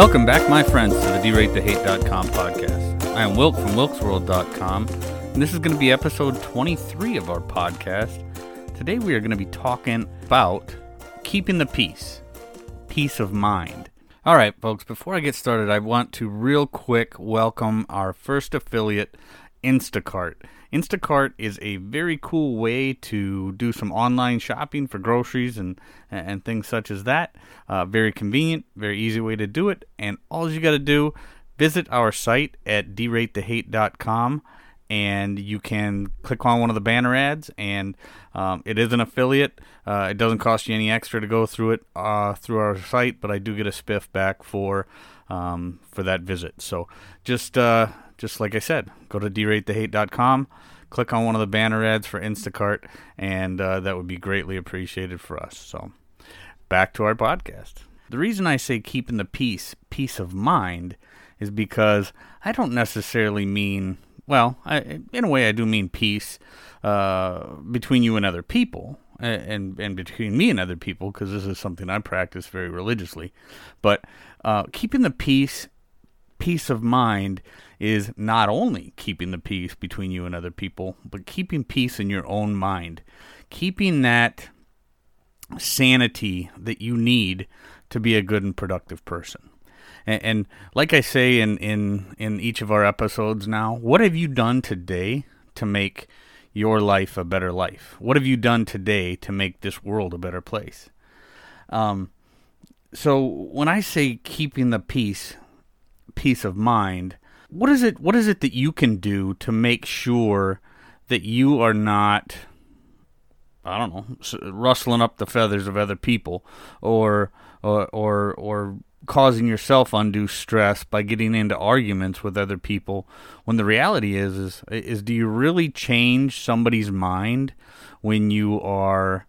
Welcome back, my friends, to the DerateTheHate.com podcast. I am Wilk from WilksWorld.com, and this is going to be episode 23 of our podcast. Today, we are going to be talking about keeping the peace, peace of mind. All right, folks, before I get started, I want to real quick welcome our first affiliate, Instacart. Instacart is a very cool way to do some online shopping for groceries and and things such as that. Uh, very convenient, very easy way to do it. And all you got to do, visit our site at deratethehate.com and you can click on one of the banner ads and um, it is an affiliate uh, it doesn't cost you any extra to go through it uh, through our site but i do get a spiff back for um, for that visit so just uh, just like I said, go to deratethehate.com, click on one of the banner ads for Instacart, and uh, that would be greatly appreciated for us. So, back to our podcast. The reason I say keeping the peace, peace of mind, is because I don't necessarily mean, well, I, in a way, I do mean peace uh, between you and other people. And, and between me and other people, because this is something I practice very religiously. But uh, keeping the peace, peace of mind, is not only keeping the peace between you and other people, but keeping peace in your own mind, keeping that sanity that you need to be a good and productive person. And, and, like I say in, in, in each of our episodes now, what have you done today to make your life a better life? What have you done today to make this world a better place? Um, so when I say keeping the peace, peace of mind, what is it what is it that you can do to make sure that you are not I don't know rustling up the feathers of other people or or or, or causing yourself undue stress by getting into arguments with other people when the reality is is is do you really change somebody's mind when you are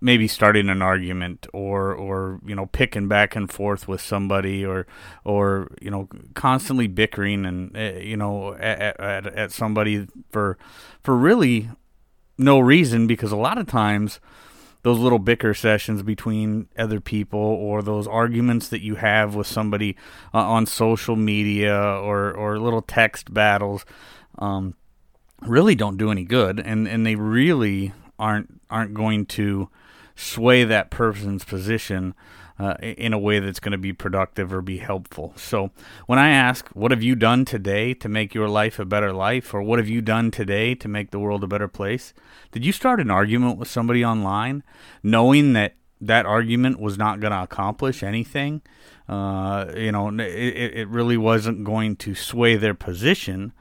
maybe starting an argument or or you know picking back and forth with somebody or or you know constantly bickering and uh, you know at, at, at somebody for for really no reason because a lot of times those little bicker sessions between other people or those arguments that you have with somebody uh, on social media or or little text battles um, really don't do any good and and they really aren't aren't going to sway that person's position uh, in a way that's going to be productive or be helpful. So when I ask, what have you done today to make your life a better life, or what have you done today to make the world a better place? Did you start an argument with somebody online knowing that that argument was not going to accomplish anything? Uh, you know, it, it really wasn't going to sway their position.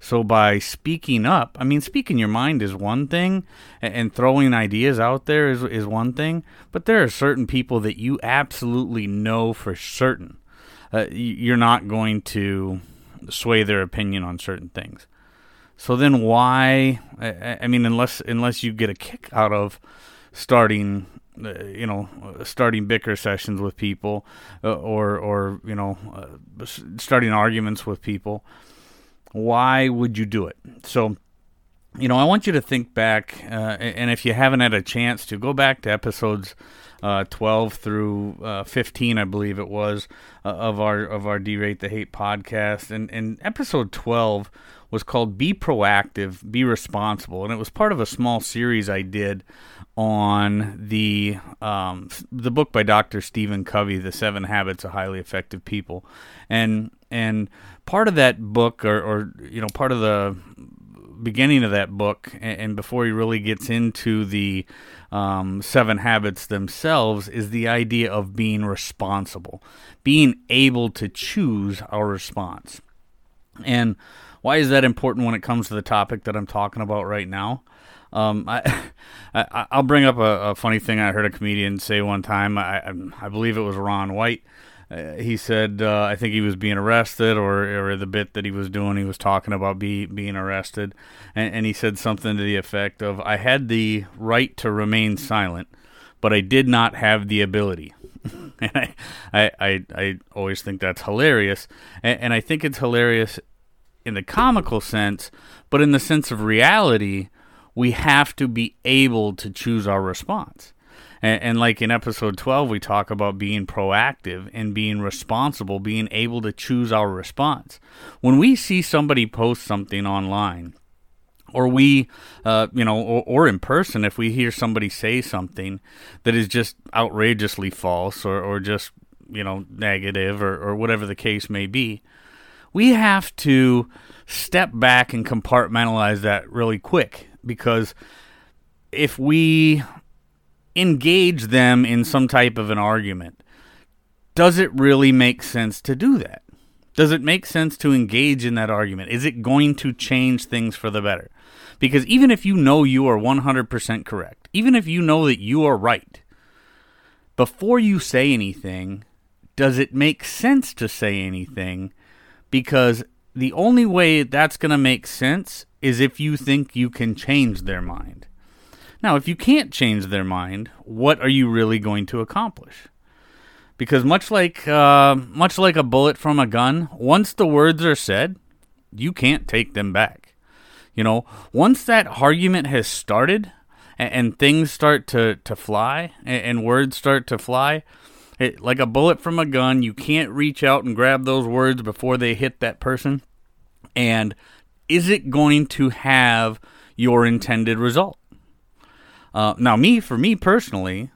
So by speaking up, I mean, speaking your mind is one thing, and throwing ideas out there is is one thing. But there are certain people that you absolutely know for certain uh, you're not going to sway their opinion on certain things. So then, why? I, mean, unless unless you get a kick out of starting uh, you know, starting bicker sessions with people, uh, or or you know, uh, starting arguments with people. Why would you do it? So, you know, I want you to think back, uh, and if you haven't had a chance to, go back to episodes uh, 12 through uh, 15, I believe it was, uh, of our of our Derate the Hate podcast. And, and episode 12 was called Be Proactive, Be Responsible. And it was part of a small series I did on the um, the book by Dr. Stephen Covey, The Seven Habits of Highly Effective People. And and part of that book, or, or you know, part of the beginning of that book, and, and before he really gets into the um, seven habits themselves, is the idea of being responsible, being able to choose our response. And why is that important when it comes to the topic that I'm talking about right now? Um, I, I will bring up a, a, funny thing I heard a comedian say one time. I I believe it was Ron White. Uh, he said uh, I think he was being arrested, or or the bit that he was doing, he was talking about be, being arrested, and, and he said something to the effect of, "I had the right to remain silent, but I did not have the ability." and I, I, I, I, always think that's hilarious, and, and I think it's hilarious in the comical sense, but in the sense of reality, we have to be able to choose our response. And, and, like in episode 12, we talk about being proactive and being responsible, being able to choose our response. When we see somebody post something online, or we, uh, you know, or, or, in person, if we hear somebody say something that is just outrageously false or, or just, you know, negative or, or whatever the case may be, we have to step back and compartmentalize that really quick because if we engage them in some type of an argument, does it really make sense to do that? Does it make sense to engage in that argument? Is it going to change things for the better? Because even if you know you are 100% correct, even if you know that you are right, before you say anything, does it make sense to say anything? Because the only way that's going to make sense is if you think you can change their mind. Now, if you can't change their mind, what are you really going to accomplish? Because much like uh, much like a bullet from a gun, once the words are said, you can't take them back. You know, once that argument has started and, and things start to, to fly and, and words start to fly, it, like a bullet from a gun, you can't reach out and grab those words before they hit that person. And is it going to have your intended result? Uh, now, me, for me personally,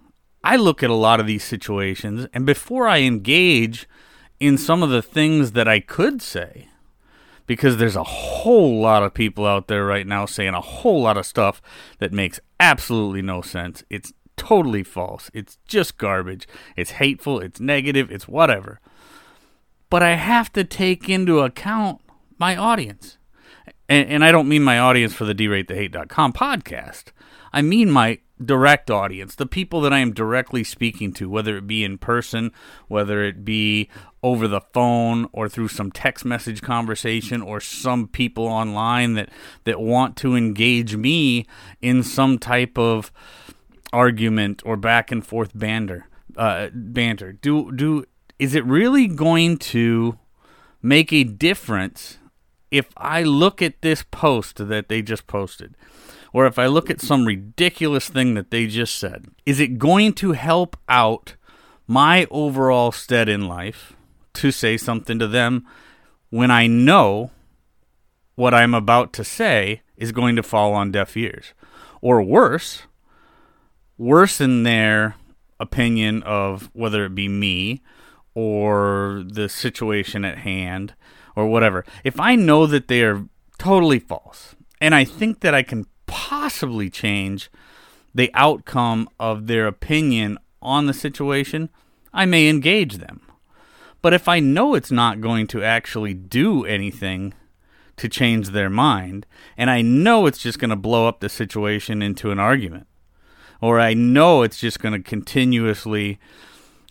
I look at a lot of these situations, and before I engage in some of the things that I could say, because there's a whole lot of people out there right now saying a whole lot of stuff that makes absolutely no sense. It's totally false. It's just garbage. It's hateful. It's negative. It's whatever. But I have to take into account my audience. And, and I don't mean my audience for the deratethehate.com podcast. I mean my direct audience, the people that I am directly speaking to, whether it be in person, whether it be over the phone or through some text message conversation or some people online that, that want to engage me in some type of argument or back and forth banter. Uh, banter. Do do is it really going to make a difference if I look at this post that they just posted? or if I look at some ridiculous thing that they just said, is it going to help out my overall stead in life to say something to them when I know what I'm about to say is going to fall on deaf ears? Or worse, worsen their opinion of whether it be me or the situation at hand or whatever. If I know that they are totally false and I think that I can possibly change the outcome of their opinion on the situation, I may engage them. But if I know it's not going to actually do anything to change their mind, and I know it's just going to blow up the situation into an argument, or I know it's just going to continuously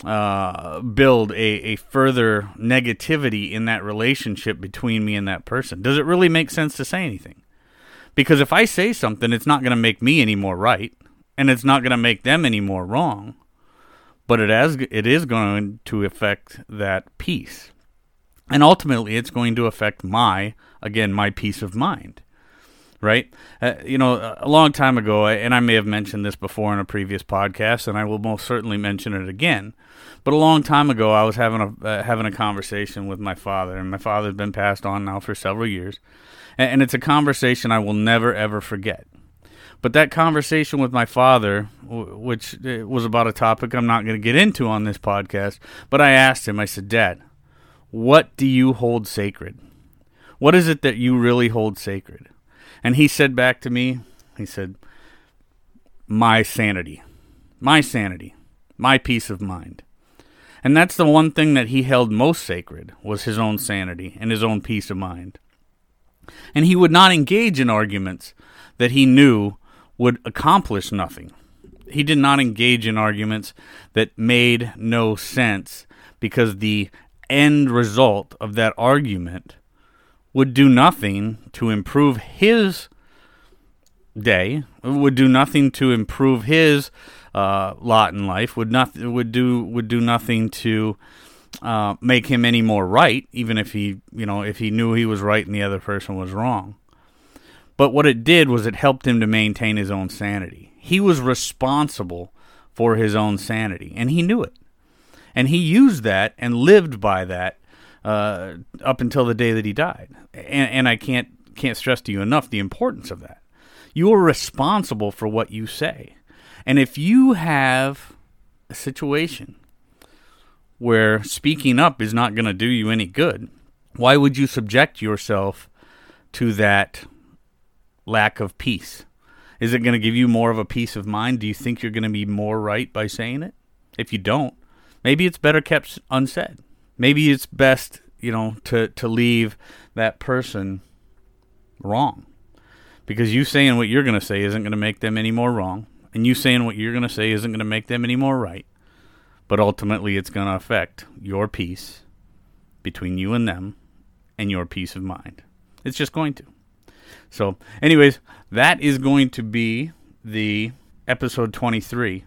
uh, build a, a further negativity in that relationship between me and that person, does it really make sense to say anything? Because if I say something, it's not going to make me any more right, and it's not going to make them any more wrong. But it has it is going to affect that peace, and ultimately, it's going to affect my again my peace of mind. Right? Uh, you know, a long time ago, and I may have mentioned this before in a previous podcast, and I will most certainly mention it again. But a long time ago, I was having a uh, having a conversation with my father, and my father's been passed on now for several years and it's a conversation I will never ever forget. But that conversation with my father, which uh, was about a topic I'm not going to get into on this podcast, but I asked him, I said, Dad, what do you hold sacred? What is it that you really hold sacred? And he said back to me, he said, My sanity. My sanity. My peace of mind. And that's the one thing that he held most sacred was his own sanity and his own peace of mind and he would not engage in arguments that he knew would accomplish nothing. He did not engage in arguments that made no sense because the end result of that argument would do nothing to improve his day, would do nothing to improve his uh, lot in life, would not would do would do nothing to uh, make him any more right, even if he, you know, if he knew he was right and the other person was wrong. But what it did was it helped him to maintain his own sanity. He was responsible for his own sanity, and he knew it, and he used that and lived by that uh, up until the day that he died. And, and I can't can't stress to you enough the importance of that. You are responsible for what you say, and if you have a situation where speaking up is not going to do you any good, why would you subject yourself to that lack of peace? Is it going to give you more of a peace of mind? Do you think you're going to be more right by saying it? If you don't, maybe it's better kept unsaid. Maybe it's best, you know, to, to leave that person wrong. Because you saying what you're going to say isn't going to make them any more wrong. And you saying what you're going to say isn't going to make them any more right. But ultimately, it's going to affect your peace between you and them and your peace of mind. It's just going to. So, anyways, that is going to be the episode 23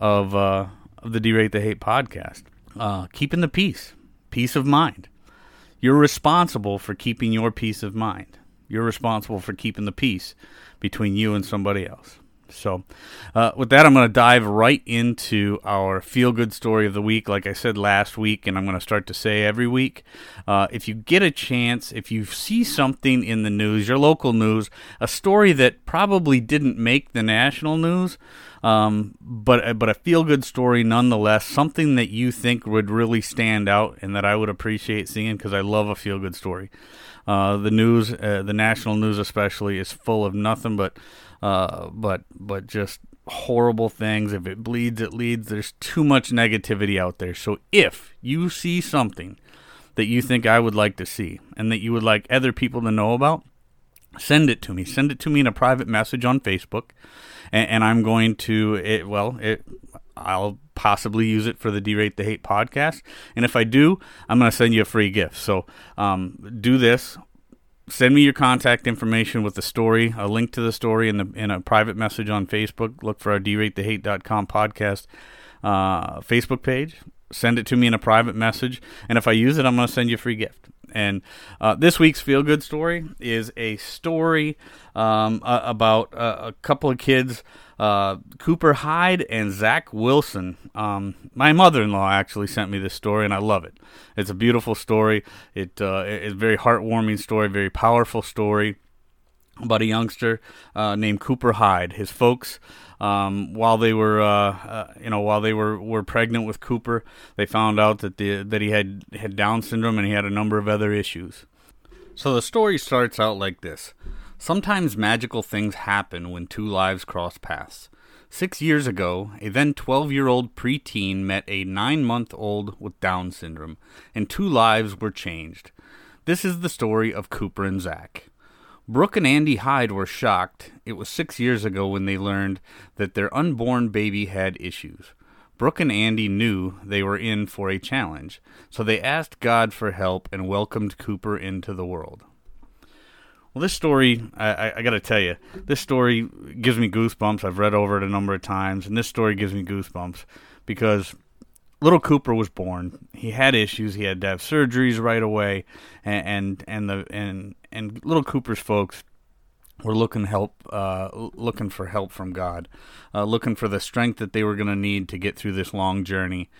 of, uh, of the Derate the Hate podcast. Uh, keeping the peace, peace of mind. You're responsible for keeping your peace of mind. You're responsible for keeping the peace between you and somebody else. So, uh, with that, I'm going to dive right into our feel good story of the week. Like I said last week, and I'm going to start to say every week. Uh, if you get a chance, if you see something in the news, your local news, a story that probably didn't make the national news, um, but but a feel good story nonetheless, something that you think would really stand out and that I would appreciate seeing because I love a feel good story. Uh, the news, uh, the national news especially, is full of nothing but uh, but but just horrible things. If it bleeds, it leads. There's too much negativity out there. So if you see something that you think I would like to see and that you would like other people to know about, send it to me. Send it to me in a private message on Facebook, and, and I'm going to it. Well, it. I'll possibly use it for the Derate the Hate podcast, and if I do, I'm going to send you a free gift. So um, do this send me your contact information with the story, a link to the story in the in a private message on Facebook. Look for our deratethehate.com podcast uh, Facebook page. Send it to me in a private message, and if I use it, I'm going to send you a free gift. And uh, this week's feel good story is a story um, about a couple of kids uh, Cooper Hyde and Zach Wilson. Um, my mother-in-law actually sent me this story, and I love it. It's a beautiful story. It uh, it's a very heartwarming story, very powerful story about a youngster uh, named Cooper Hyde. His folks, um, while they were, uh, uh, you know, while they were, were pregnant with Cooper, they found out that the that he had had Down syndrome and he had a number of other issues. So the story starts out like this. Sometimes magical things happen when two lives cross paths. Six years ago, a then 12 year old preteen met a nine month old with Down syndrome, and two lives were changed. This is the story of Cooper and Zach. Brooke and Andy Hyde were shocked. It was six years ago when they learned that their unborn baby had issues. Brooke and Andy knew they were in for a challenge, so they asked God for help and welcomed Cooper into the world. Well, this story, I, I, I got to tell you, this story gives me goosebumps. I've read over it a number of times, and this story gives me goosebumps because little Cooper was born. He had issues. He had to have surgeries right away, and and, and the and and little Cooper's folks were looking help, uh, looking for help from God, uh, looking for the strength that they were going to need to get through this long journey.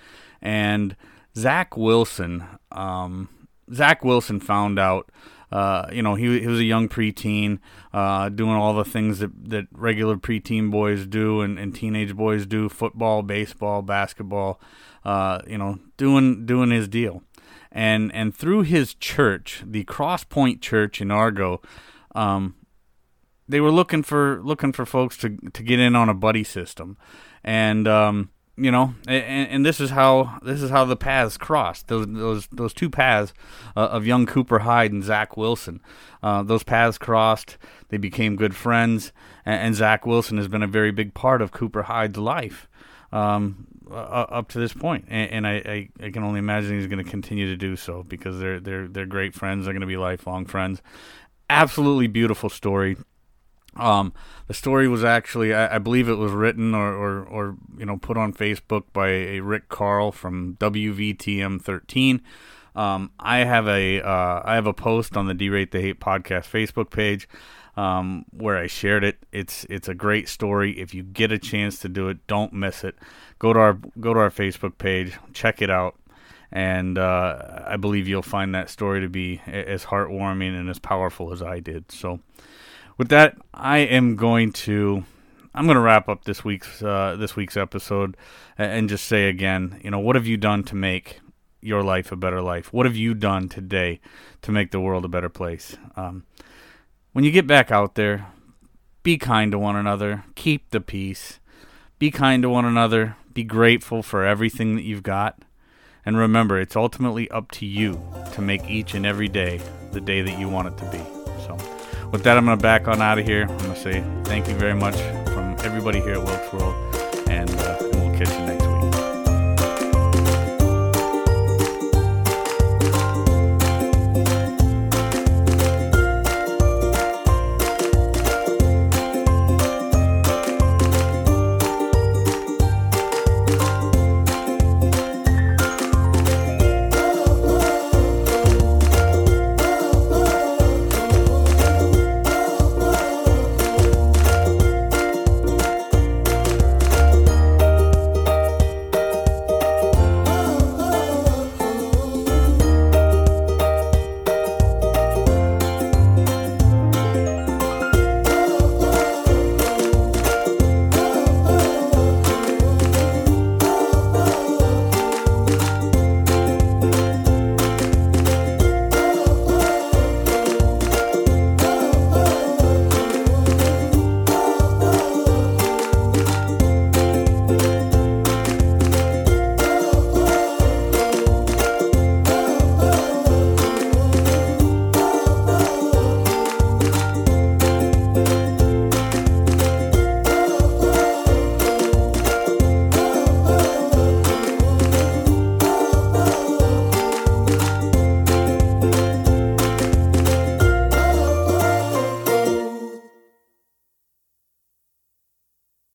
And Zach Wilson, um, Zach Wilson found out uh, you know, he, he was a young preteen, uh, doing all the things that, that regular preteen boys do and, and teenage boys do football, baseball, basketball, uh, you know, doing, doing his deal. And, and through his church, the Cross Point Church in Argo, um, they were looking for looking for folks to to get in on a buddy system, and um, you know, and, and, this is how this is how the paths crossed. Those those those two paths uh, of young Cooper Hyde and Zach Wilson. Uh, those paths crossed. They became good friends, and, and, Zach Wilson has been a very big part of Cooper Hyde's life um, uh, up to this point. And, and I, I, I, can only imagine he's going to continue to do so because they're they're they're great friends. They're going to be lifelong friends. Absolutely beautiful story. Um, the story was actually, I, I, believe it was written or, or, or, you know, put on Facebook by a Rick Karle from WVTM 13. Um, I have a, uh, I have a post on the Derate the Hate podcast Facebook page. Um, where I shared it. It's it's a great story. If you get a chance to do it, don't miss it. Go to our go to our Facebook page, check it out, and uh, I believe you'll find that story to be as heartwarming and as powerful as I did. So, with that, I am going to I'm going to wrap up this week's uh, this week's episode and just say again, you know, what have you done to make your life a better life? What have you done today to make the world a better place? Um, when you get back out there, be kind to one another, keep the peace, be kind to one another, be grateful for everything that you've got, and remember, it's ultimately up to you to make each and every day the day that you want it to be. With that, I'm going to back on out of here. I'm going to say thank you very much from everybody here at Wilks World,